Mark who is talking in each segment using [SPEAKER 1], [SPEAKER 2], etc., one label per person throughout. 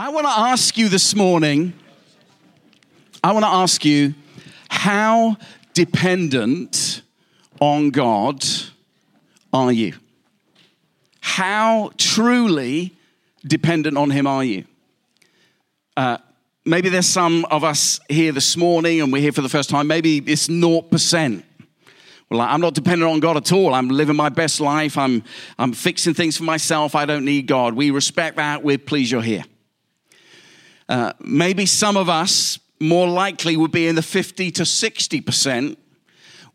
[SPEAKER 1] I want to ask you this morning, I want to ask you, how dependent on God are you? How truly dependent on Him are you? Uh, maybe there's some of us here this morning and we're here for the first time. Maybe it's 0%. Well, I'm not dependent on God at all. I'm living my best life. I'm, I'm fixing things for myself. I don't need God. We respect that. We're pleased you're here. Uh, maybe some of us more likely would be in the 50 to 60%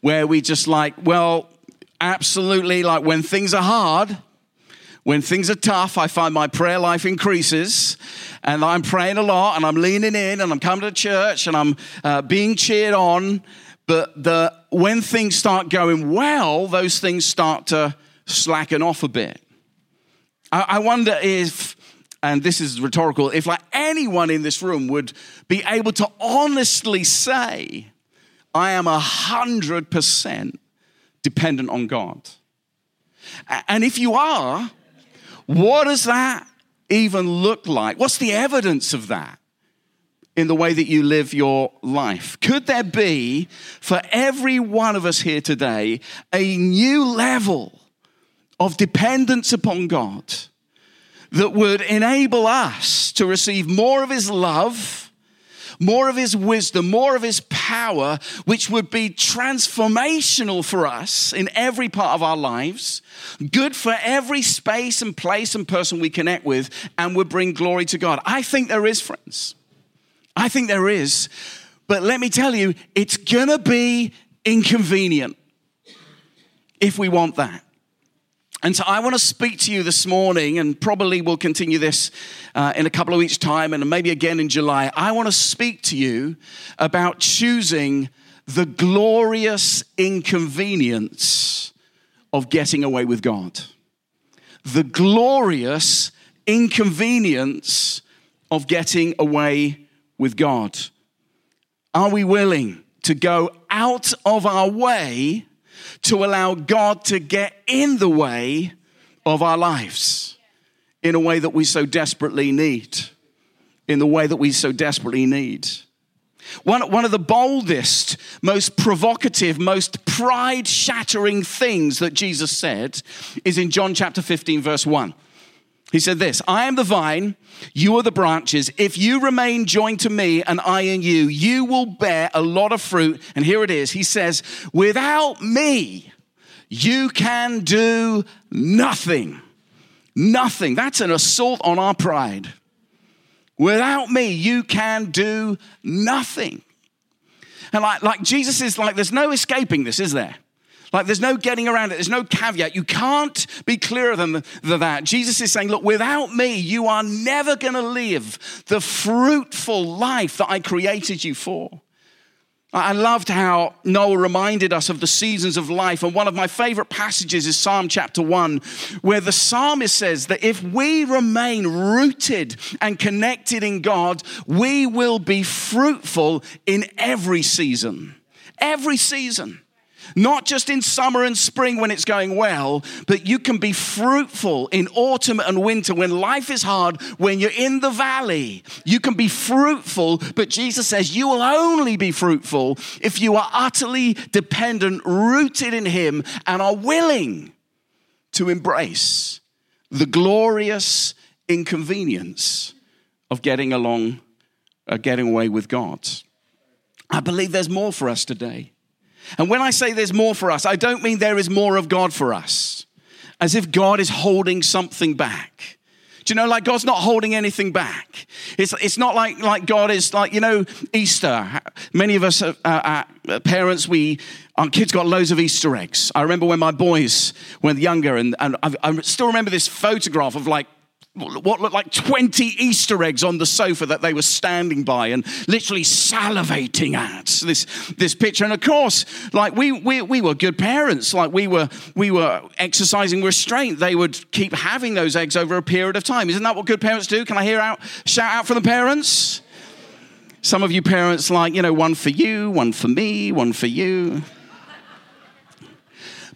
[SPEAKER 1] where we just like, well, absolutely, like when things are hard, when things are tough, I find my prayer life increases and I'm praying a lot and I'm leaning in and I'm coming to church and I'm uh, being cheered on. But the, when things start going well, those things start to slacken off a bit. I, I wonder if and this is rhetorical, if like anyone in this room would be able to honestly say, I am a hundred percent dependent on God. And if you are, what does that even look like? What's the evidence of that in the way that you live your life? Could there be, for every one of us here today, a new level of dependence upon God? That would enable us to receive more of His love, more of His wisdom, more of His power, which would be transformational for us in every part of our lives, good for every space and place and person we connect with, and would bring glory to God. I think there is, friends. I think there is. But let me tell you, it's gonna be inconvenient if we want that. And so I want to speak to you this morning, and probably we'll continue this uh, in a couple of weeks' time and maybe again in July. I want to speak to you about choosing the glorious inconvenience of getting away with God. The glorious inconvenience of getting away with God. Are we willing to go out of our way? To allow God to get in the way of our lives in a way that we so desperately need. In the way that we so desperately need. One, one of the boldest, most provocative, most pride shattering things that Jesus said is in John chapter 15, verse 1. He said this I am the vine, you are the branches. If you remain joined to me and I in you, you will bear a lot of fruit. And here it is He says, Without me, you can do nothing. Nothing. That's an assault on our pride. Without me, you can do nothing. And like, like Jesus is like, there's no escaping this, is there? Like there's no getting around it. There's no caveat. You can't be clearer than, that. Jesus is saying, look, without me, you are never going to live the fruitful life that I created you for. I loved how Noel reminded us of the seasons of life. And one of my favorite passages is Psalm chapter 1, where the psalmist says that if we remain rooted and connected in God, we will be fruitful in every season. Every season. Not just in summer and spring when it's going well, but you can be fruitful in autumn and winter when life is hard, when you're in the valley. You can be fruitful, but Jesus says you will only be fruitful if you are utterly dependent, rooted in Him, and are willing to embrace the glorious inconvenience of getting along, uh, getting away with God. I believe there's more for us today. And when I say there's more for us, I don't mean there is more of God for us, as if God is holding something back. Do you know, like God's not holding anything back. It's, it's not like, like God is like, you know, Easter. Many of us, uh, uh, parents, we, our kids got loads of Easter eggs. I remember when my boys were younger, and, and I, I still remember this photograph of like what looked like 20 Easter eggs on the sofa that they were standing by and literally salivating at this, this picture. And of course, like we, we, we were good parents, like we were, we were exercising restraint. They would keep having those eggs over a period of time. Isn't that what good parents do? Can I hear out, shout out for the parents? Some of you parents like, you know, one for you, one for me, one for you.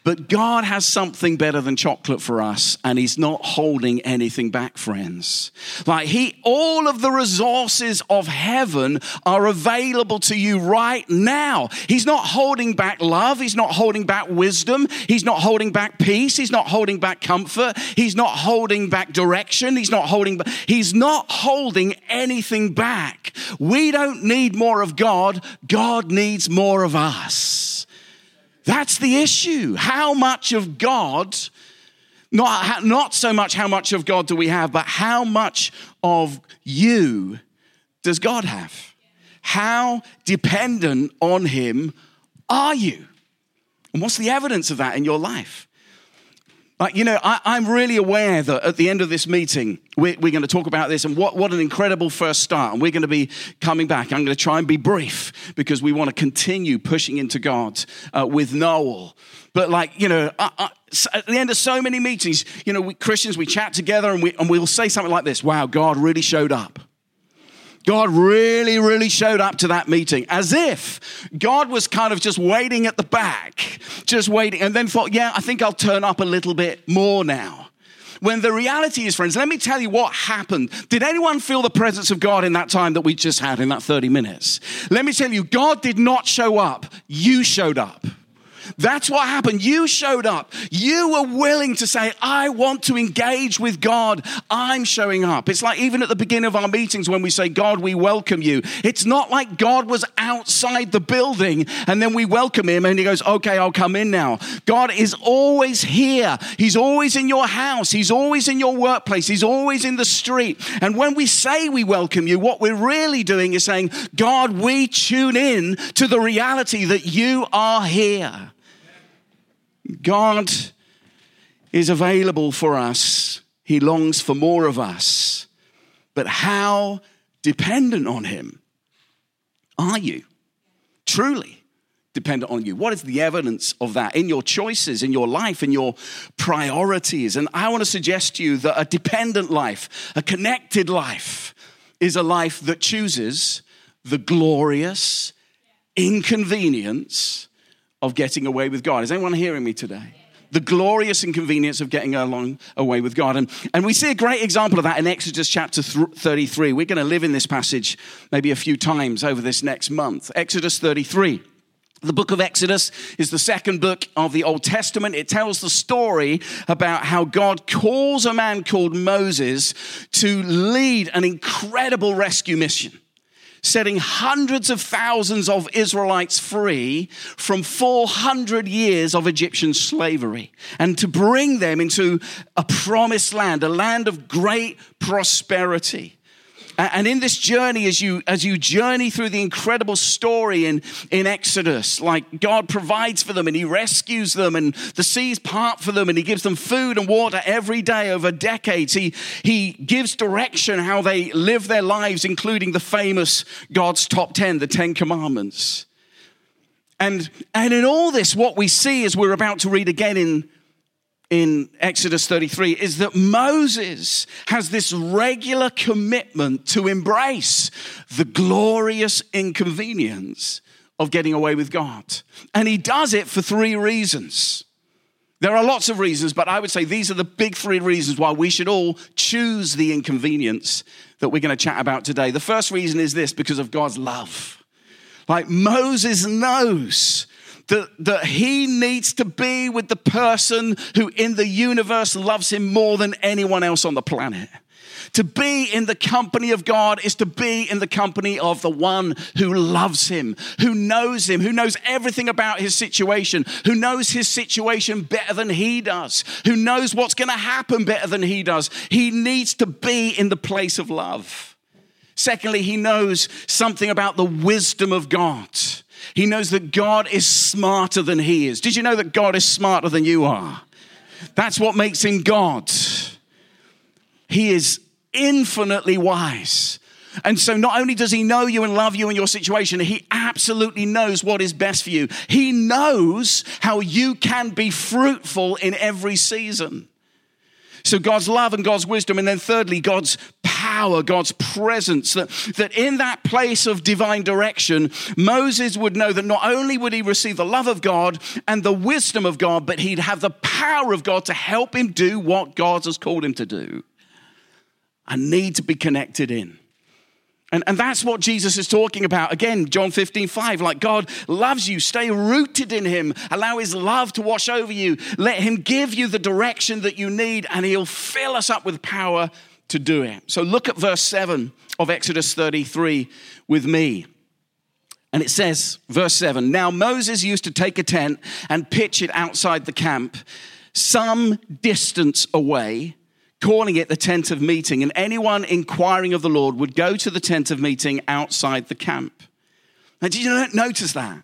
[SPEAKER 1] But God has something better than chocolate for us, and He's not holding anything back, friends. Like He, all of the resources of heaven are available to you right now. He's not holding back love. He's not holding back wisdom. He's not holding back peace. He's not holding back comfort. He's not holding back direction. He's not holding back. He's not holding anything back. We don't need more of God. God needs more of us. That's the issue. How much of God, not, not so much how much of God do we have, but how much of you does God have? How dependent on Him are you? And what's the evidence of that in your life? Like, you know, I, am really aware that at the end of this meeting, we're, we're, going to talk about this and what, what an incredible first start. And we're going to be coming back. I'm going to try and be brief because we want to continue pushing into God uh, with Noel. But, like, you know, I, I, at the end of so many meetings, you know, we Christians, we chat together and, we, and we'll say something like this Wow, God really showed up. God really, really showed up to that meeting as if God was kind of just waiting at the back, just waiting, and then thought, yeah, I think I'll turn up a little bit more now. When the reality is, friends, let me tell you what happened. Did anyone feel the presence of God in that time that we just had in that 30 minutes? Let me tell you, God did not show up, you showed up. That's what happened. You showed up. You were willing to say, I want to engage with God. I'm showing up. It's like even at the beginning of our meetings when we say, God, we welcome you. It's not like God was outside the building and then we welcome him and he goes, okay, I'll come in now. God is always here. He's always in your house. He's always in your workplace. He's always in the street. And when we say we welcome you, what we're really doing is saying, God, we tune in to the reality that you are here. God is available for us. He longs for more of us. But how dependent on Him are you? Truly dependent on you. What is the evidence of that in your choices, in your life, in your priorities? And I want to suggest to you that a dependent life, a connected life, is a life that chooses the glorious inconvenience of getting away with God. Is anyone hearing me today? The glorious inconvenience of getting along away with God. And, and we see a great example of that in Exodus chapter 33. We're going to live in this passage maybe a few times over this next month. Exodus 33. The book of Exodus is the second book of the Old Testament. It tells the story about how God calls a man called Moses to lead an incredible rescue mission setting hundreds of thousands of Israelites free from 400 years of Egyptian slavery and to bring them into a promised land, a land of great prosperity. And in this journey, as you, as you journey through the incredible story in, in Exodus, like God provides for them and He rescues them, and the seas part for them, and He gives them food and water every day over decades. He, he gives direction how they live their lives, including the famous God's top 10, the 10 commandments. And, and in all this, what we see, as we're about to read again in in Exodus 33 is that Moses has this regular commitment to embrace the glorious inconvenience of getting away with God. And he does it for three reasons. There are lots of reasons, but I would say these are the big three reasons why we should all choose the inconvenience that we're going to chat about today. The first reason is this because of God's love. Like Moses knows that, that he needs to be with the person who in the universe loves him more than anyone else on the planet. To be in the company of God is to be in the company of the one who loves him, who knows him, who knows everything about his situation, who knows his situation better than he does, who knows what's going to happen better than he does. He needs to be in the place of love. Secondly, he knows something about the wisdom of God. He knows that God is smarter than he is. Did you know that God is smarter than you are? That's what makes him God. He is infinitely wise. And so, not only does he know you and love you in your situation, he absolutely knows what is best for you. He knows how you can be fruitful in every season. So, God's love and God's wisdom. And then, thirdly, God's power, God's presence, that, that in that place of divine direction, Moses would know that not only would he receive the love of God and the wisdom of God, but he'd have the power of God to help him do what God has called him to do. I need to be connected in. And, and that's what Jesus is talking about. Again, John 15, 5. Like God loves you. Stay rooted in Him. Allow His love to wash over you. Let Him give you the direction that you need, and He'll fill us up with power to do it. So look at verse 7 of Exodus 33 with me. And it says, verse 7 Now Moses used to take a tent and pitch it outside the camp, some distance away calling it the tent of meeting, and anyone inquiring of the Lord would go to the tent of meeting outside the camp. Now, did you notice that?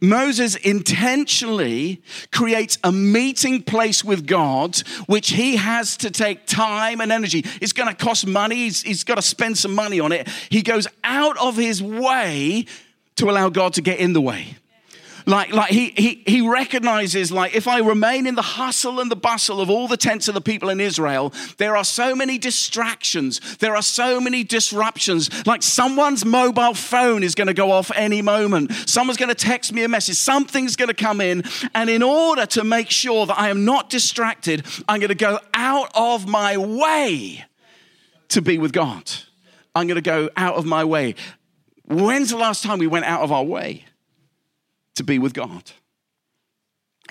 [SPEAKER 1] Moses intentionally creates a meeting place with God, which he has to take time and energy. It's going to cost money, he's, he's got to spend some money on it. He goes out of his way to allow God to get in the way. Like, like he, he, he recognizes, like, if I remain in the hustle and the bustle of all the tents of the people in Israel, there are so many distractions. There are so many disruptions. Like, someone's mobile phone is going to go off any moment. Someone's going to text me a message. Something's going to come in. And in order to make sure that I am not distracted, I'm going to go out of my way to be with God. I'm going to go out of my way. When's the last time we went out of our way? To be with God.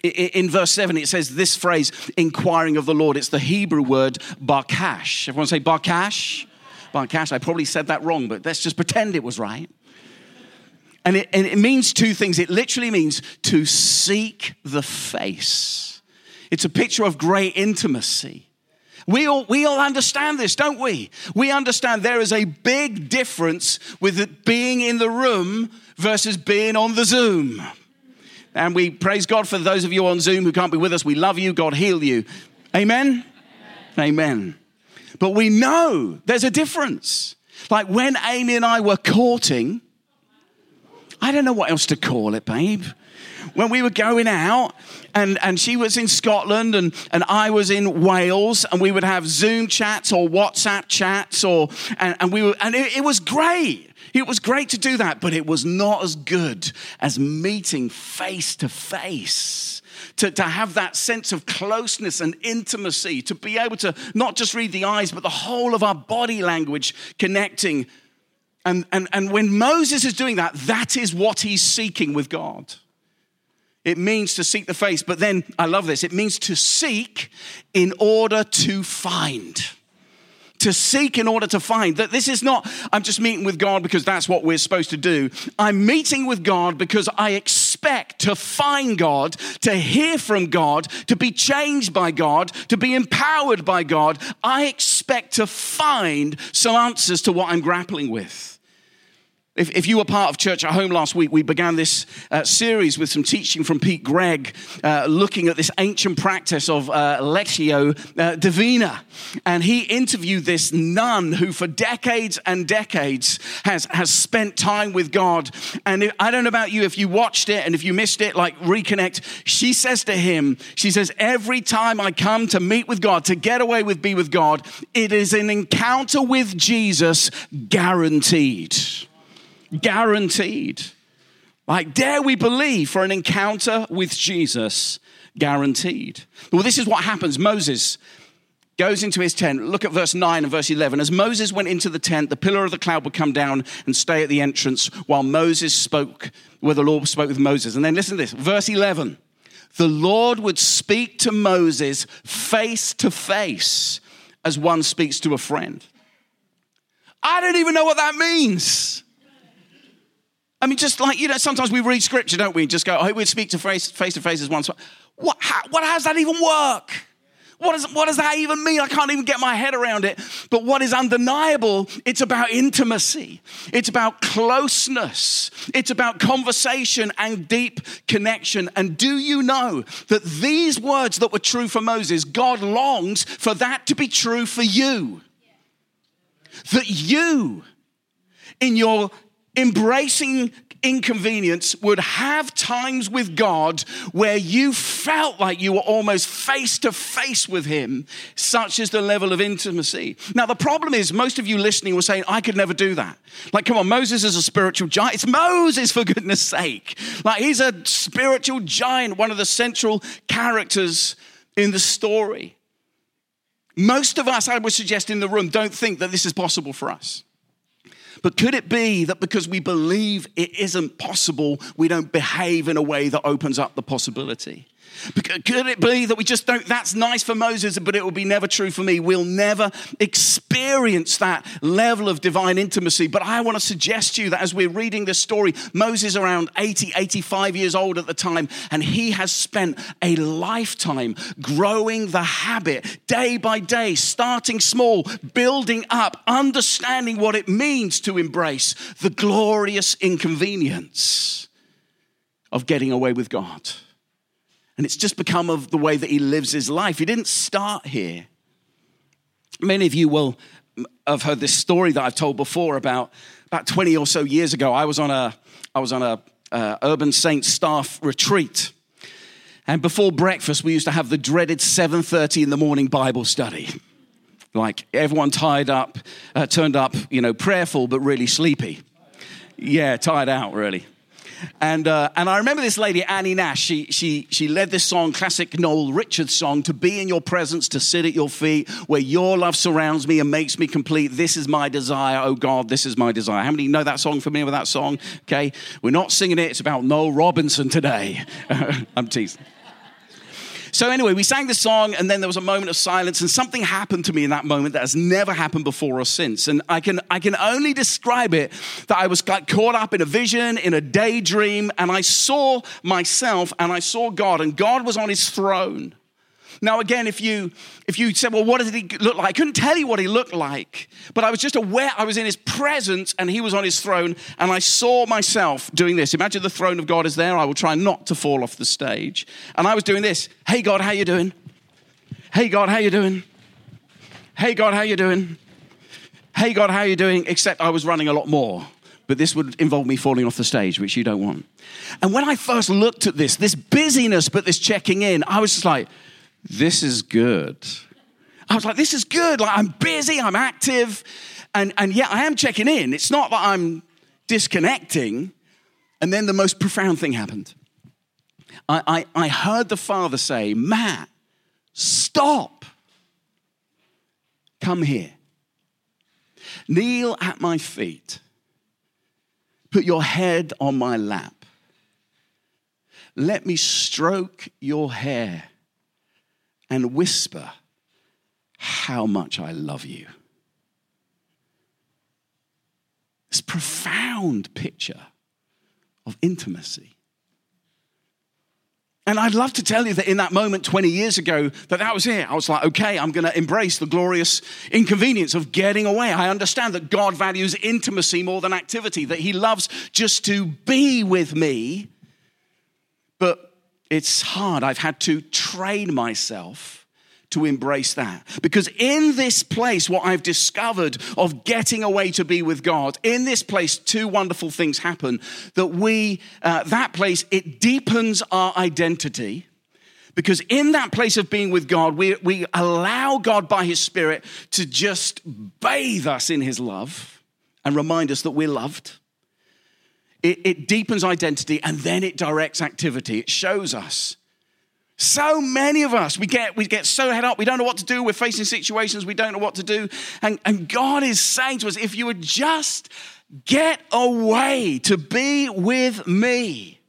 [SPEAKER 1] In verse 7, it says this phrase, inquiring of the Lord. It's the Hebrew word barkash. Everyone say barkash? Barkash. I probably said that wrong, but let's just pretend it was right. And it, and it means two things. It literally means to seek the face, it's a picture of great intimacy. We all, we all understand this, don't we? We understand there is a big difference with being in the room versus being on the Zoom. And we praise God for those of you on Zoom who can't be with us. We love you. God heal you. Amen? Amen. Amen. But we know there's a difference. Like when Amy and I were courting, I don't know what else to call it, babe when we were going out and, and she was in Scotland and, and I was in Wales and we would have Zoom chats or WhatsApp chats or and, and we were and it, it was great. It was great to do that, but it was not as good as meeting face to face. To, to have that sense of closeness and intimacy, to be able to not just read the eyes, but the whole of our body language connecting. And, and, and when Moses is doing that, that is what he's seeking with God. It means to seek the face, but then I love this. It means to seek in order to find. To seek in order to find. That this is not, I'm just meeting with God because that's what we're supposed to do. I'm meeting with God because I expect to find God, to hear from God, to be changed by God, to be empowered by God. I expect to find some answers to what I'm grappling with. If, if, you were part of Church at Home last week, we began this uh, series with some teaching from Pete Greig, uh, looking at this ancient practice of uh, Lectio uh, Divina. And he interviewed this nun who, for decades and decades, has, has spent time with God. And if, I don't know about you, if you watched it and if you missed it, like reconnect, she says to him, She says, Every time I come to meet with God, to get away with be with God, it is an encounter with Jesus guaranteed. Guaranteed. Like, dare we believe for an encounter with Jesus? Guaranteed. Well, this is what happens. Moses goes into his tent. Look at verse 9 and verse 11. As Moses went into the tent, the pillar of the cloud would come down and stay at the entrance while Moses spoke, where the Lord spoke with Moses. And then listen to this verse 11. The Lord would speak to Moses face to face as one speaks to a friend. I don't even know what that means. I mean, just like, you know, sometimes we read scripture, don't we? Just go, oh, we'd speak to face, face to face as one. What, how, what, how does that even work? What, is, what does that even mean? I can't even get my head around it. But what is undeniable, it's about intimacy. It's about closeness. It's about conversation and deep connection. And do you know that these words that were true for Moses, God longs for that to be true for you? That you, in your embracing inconvenience would have times with God where you felt like you were almost face to face with Him, such as the level of intimacy. Now, the problem is, most of you listening were saying, I could never do that. Like, come on, Moses is a spiritual giant. It's Moses, for goodness sake. Like, he's a spiritual giant, one of the central characters in the story. Most of us, I would suggest in the room, don't think that this is possible for us. But could it be that because we believe it isn't possible, we don't behave in a way that opens up the possibility? Could it be that we just don't, that's nice for Moses, but it will be never true for me? We'll never experience that level of divine intimacy. But I want to suggest to you that as we're reading this story, Moses around 80, 85 years old at the time, and he has spent a lifetime growing the habit day by day, starting small, building up, understanding what it means to embrace the glorious inconvenience of getting away with God. And it's just become of the way that he lives his life. He didn't start here. Many of you will have heard this story that I've told before about about 20 or so years ago. I was on a I was on a uh, urban saint staff retreat. And before breakfast, we used to have the dreaded 7:30 in the morning Bible study. Like everyone tied up, uh, turned up, you know, prayerful but really sleepy. Yeah, tired out really. And, uh, and I remember this lady, Annie Nash, she, she, she led this song, classic Noel Richards song, to be in your presence, to sit at your feet, where your love surrounds me and makes me complete. This is my desire, oh God, this is my desire. How many know that song, familiar with that song? Okay, we're not singing it, it's about Noel Robinson today. I'm teasing. So, anyway, we sang the song, and then there was a moment of silence, and something happened to me in that moment that has never happened before or since. And I can, I can only describe it that I was caught up in a vision, in a daydream, and I saw myself and I saw God, and God was on his throne. Now, again, if you if you said, well, what did he look like? I couldn't tell you what he looked like, but I was just aware I was in his presence and he was on his throne, and I saw myself doing this. Imagine the throne of God is there. I will try not to fall off the stage. And I was doing this. Hey God, how you doing? Hey God, how you doing? Hey God, how you doing? Hey God, how you doing? Except I was running a lot more but this would involve me falling off the stage, which you don't want. And when I first looked at this, this busyness, but this checking in, I was just like, this is good. I was like, this is good. Like, I'm busy, I'm active, and, and yet I am checking in. It's not that I'm disconnecting. And then the most profound thing happened. I, I, I heard the father say, Matt, stop. Come here. Kneel at my feet. Put your head on my lap. Let me stroke your hair and whisper how much I love you. This profound picture of intimacy. And I'd love to tell you that in that moment 20 years ago, that that was it. I was like, okay, I'm going to embrace the glorious inconvenience of getting away. I understand that God values intimacy more than activity, that He loves just to be with me. But it's hard. I've had to train myself to embrace that. Because in this place, what I've discovered of getting away to be with God, in this place, two wonderful things happen. That we, uh, that place, it deepens our identity. Because in that place of being with God, we, we allow God by His Spirit to just bathe us in His love and remind us that we're loved it, it deepens identity and then it directs activity. It shows us. So many of us, we get, we get so head up, we don't know what to do, we're facing situations we don't know what to do. And, and God is saying to us, if you would just get away to be with me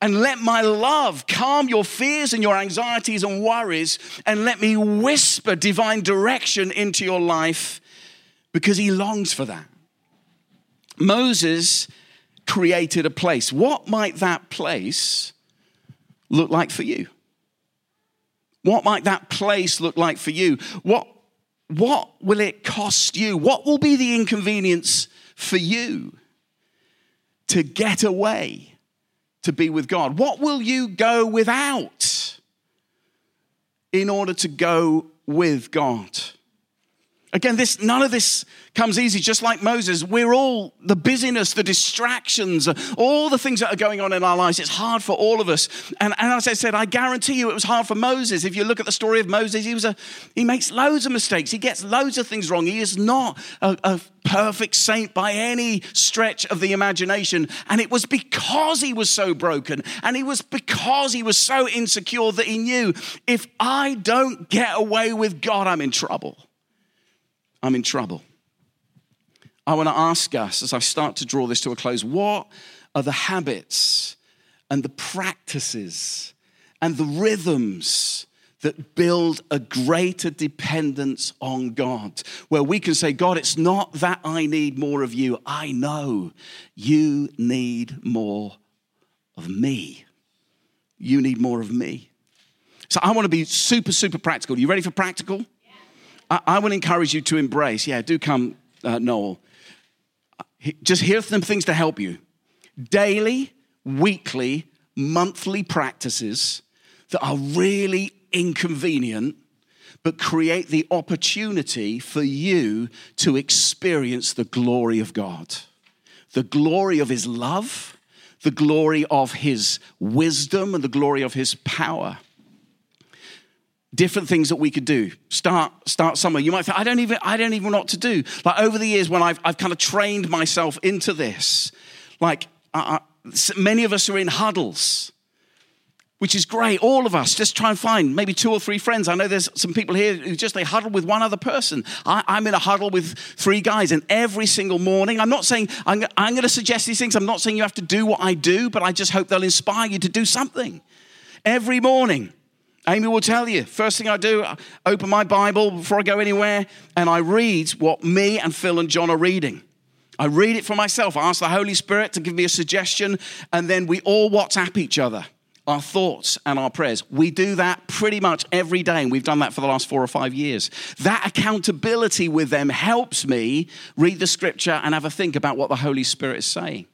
[SPEAKER 1] and let my love calm your fears and your anxieties and worries, and let me whisper divine direction into your life because he longs for that. Moses created a place. What might that place look like for you? What might that place look like for you? What, what will it cost you? What will be the inconvenience for you to get away to be with God? What will you go without in order to go with God? Again, this none of this comes easy, just like Moses. We're all the busyness, the distractions, all the things that are going on in our lives. It's hard for all of us. And, and as I said, I guarantee you it was hard for Moses. If you look at the story of Moses, he was a he makes loads of mistakes. He gets loads of things wrong. He is not a, a perfect saint by any stretch of the imagination. And it was because he was so broken and it was because he was so insecure that he knew if I don't get away with God, I'm in trouble. I'm in trouble. I want to ask us as I start to draw this to a close what are the habits and the practices and the rhythms that build a greater dependence on God, where we can say, God, it's not that I need more of you. I know you need more of me. You need more of me. So I want to be super, super practical. You ready for practical? I, would encourage you to embrace, yeah, do come, uh, Noel. Just hear some things to help you. Daily, weekly, monthly practices that are really inconvenient, but create the opportunity for you to experience the glory of God, the glory of His love, the glory of His wisdom, and the glory of His power different things that we could do. Start, start somewhere. You might think, I don't even, I don't even know what to do. Like over the years when I've, I've kind of trained myself into this, like many of us are in huddles, which is great. All of us just try and find maybe two or three friends. I know there's some people here who just, they huddle with one other person. I, am in a huddle with three guys and every single morning, I'm not saying, I'm, I'm going to suggest these things. I'm not saying you have to do what I do, but I just hope they'll inspire you to do something. Every morning, Amy will tell you. First thing I do, I open my Bible before I go anywhere and I read what me and Phil and John are reading. I read it for myself. I ask the Holy Spirit to give me a suggestion, and then we all WhatsApp each other our thoughts and our prayers. We do that pretty much every day, and we've done that for the last four or five years. That accountability with them helps me read the scripture and have a think about what the Holy Spirit is saying.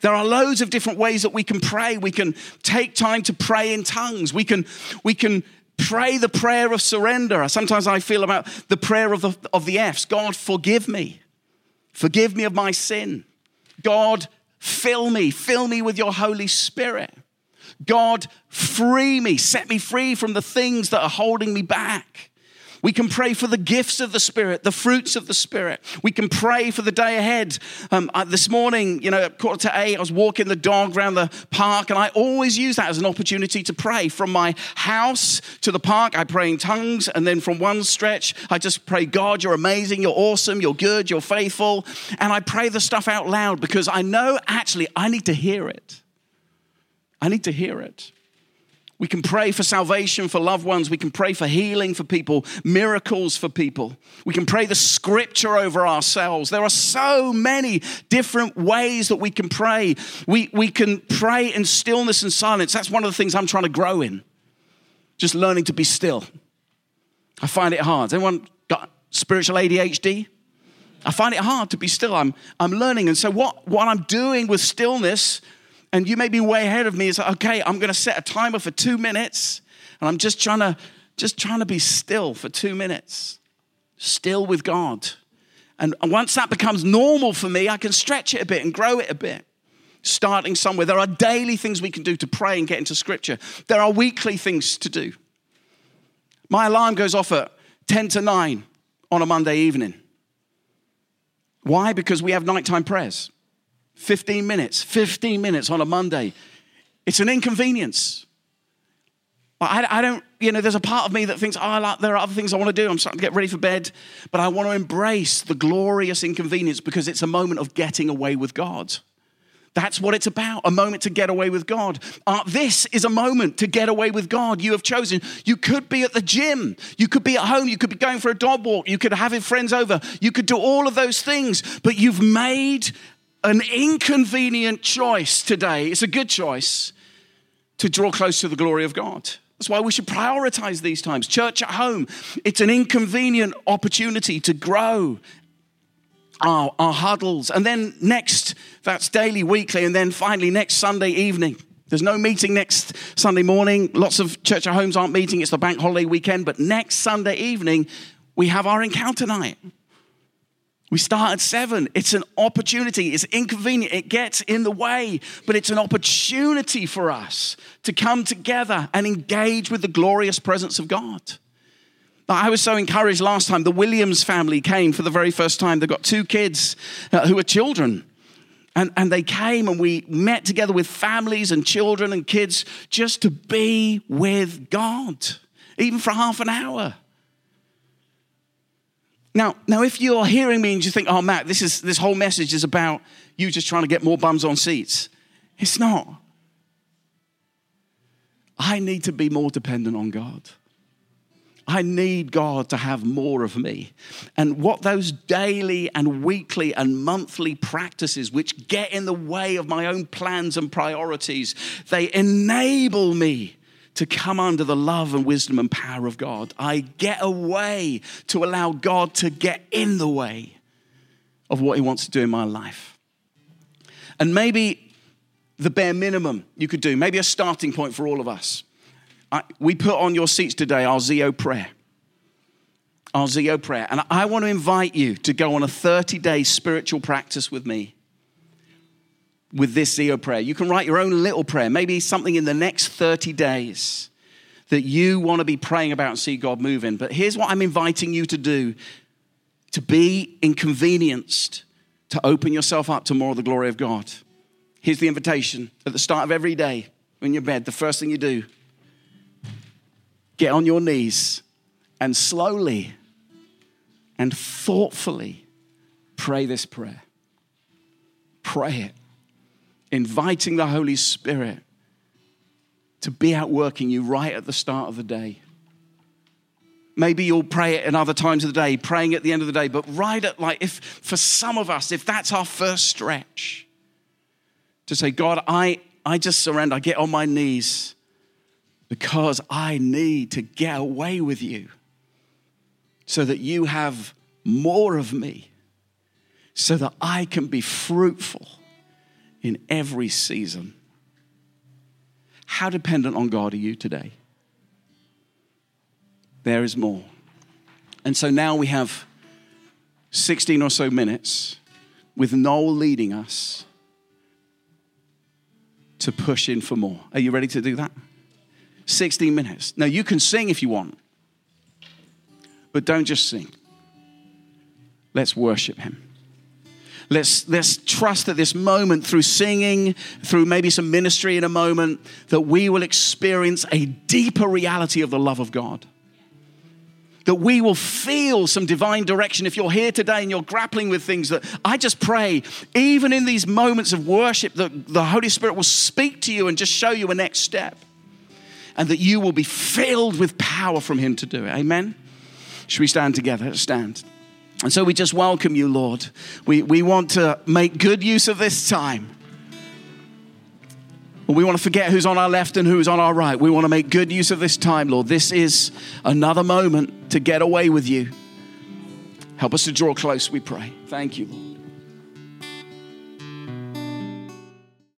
[SPEAKER 1] There are loads of different ways that we can pray. We can take time to pray in tongues. We can, we can pray the prayer of surrender. Sometimes I feel about the prayer of the, of the F's God, forgive me. Forgive me of my sin. God, fill me. Fill me with your Holy Spirit. God, free me. Set me free from the things that are holding me back. We can pray for the gifts of the Spirit, the fruits of the Spirit. We can pray for the day ahead. Um, this morning, you know, at quarter to eight, I was walking the dog around the park, and I always use that as an opportunity to pray. From my house to the park, I pray in tongues, and then from one stretch, I just pray, God, you're amazing, you're awesome, you're good, you're faithful. And I pray the stuff out loud because I know actually I need to hear it. I need to hear it. We can pray for salvation for loved ones. We can pray for healing for people, miracles for people. We can pray the scripture over ourselves. There are so many different ways that we can pray. We, we can pray in stillness and silence. That's one of the things I'm trying to grow in. Just learning to be still. I find it hard. Has anyone got spiritual ADHD? I find it hard to be still. I'm, I'm learning. And so, what, what I'm doing with stillness and you may be way ahead of me. It's like, okay, I'm going to set a timer for two minutes, and I'm just trying to just trying to be still for two minutes, still with God. And once that becomes normal for me, I can stretch it a bit and grow it a bit. Starting somewhere. There are daily things we can do to pray and get into scripture. There are weekly things to do. My alarm goes off at 10 to 9 on a Monday evening. Why? Because we have nighttime prayers. 15 minutes, 15 minutes on a Monday. It's an inconvenience. I, I, don't, you know, there's a part of me that thinks, oh, like, there are other things I want to do. I'm starting to get ready for bed. But I want to embrace the glorious inconvenience because it's a moment of getting away with God. That's what it's about a moment to get away with God. Uh, this is a moment to get away with God. You have chosen. You could be at the gym. You could be at home. You could be going for a dog walk. You could have your friends over. You could do all of those things. But you've made an inconvenient choice today. It's a good choice to draw close to the glory of God. That's why we should prioritize these times. Church at home, it's an inconvenient opportunity to grow our, our huddles. And then next, that's daily, weekly, and then finally next Sunday evening. There's no meeting next Sunday morning. Lots of church at homes aren't meeting. It's the bank holiday weekend. But next Sunday evening, we have our encounter night. We start at seven. It's an opportunity. It's inconvenient. It gets in the way, but it's an opportunity for us to come together and engage with the glorious presence of God. But I was so encouraged last time. The Williams family came for the very first time. They've got two kids uh, who are children. And, and they came and we met together with families and children and kids just to be with God, even for half an hour. Now, now, if you're hearing me and you think, oh, Matt, this, is, this whole message is about you just trying to get more bums on seats, it's not. I need to be more dependent on God. I need God to have more of me. And what those daily and weekly and monthly practices, which get in the way of my own plans and priorities, they enable me to come under the love and wisdom and power of God. I get away to allow God to get in the way of what He wants to do in my life. And maybe the bare minimum you could do, maybe a starting point for all of us. I, we put on your seats today our Zeo prayer. Our Zeo prayer. And I want to invite you to go on a 30 day spiritual practice with me with this Zeo prayer. You can write your own little prayer, maybe something in the next 30 days that you want to be praying about and see God move in. But here's what I'm inviting you to do to be inconvenienced, to open yourself up to more of the glory of God. Here's the invitation at the start of every day when you're bed, the first thing you do, get on your knees and slowly and thoughtfully pray this prayer. Pray it inviting the Holy Spirit to be out working you right at the start of the day. Maybe you'll pray it in other times of the day, praying at the end of the day, but right at like, if for some of us, if that's our first stretch, to say, God, I, I just surrender, I get on my knees because I need to get away with you so that you have more of me, so that I can be fruitful in every season. How dependent on God are you today? There is more. And so now we have 16 or so minutes with Noel leading us to push in for more. Are you ready to do that? 16 minutes. Now, you can sing if you want, but don't just sing. Let's worship Him. Let's, let's trust that this moment, through singing, through maybe some ministry in a moment, that we will experience a deeper reality of the love of God. That we will feel some divine direction. If you're here today and you're grappling with things, that I just pray, even in these moments of worship, that the Holy Spirit will speak to you and just show you a next step. And that you will be filled with power from Him to do it. Amen? Should we stand together? stand. And so we just welcome you, Lord. We, we want to make good use of this time. We want to forget who's on our left and who's on our right. We want to make good use of this time, Lord. This is another moment to get away with you. Help us to draw close, we pray. Thank you, Lord.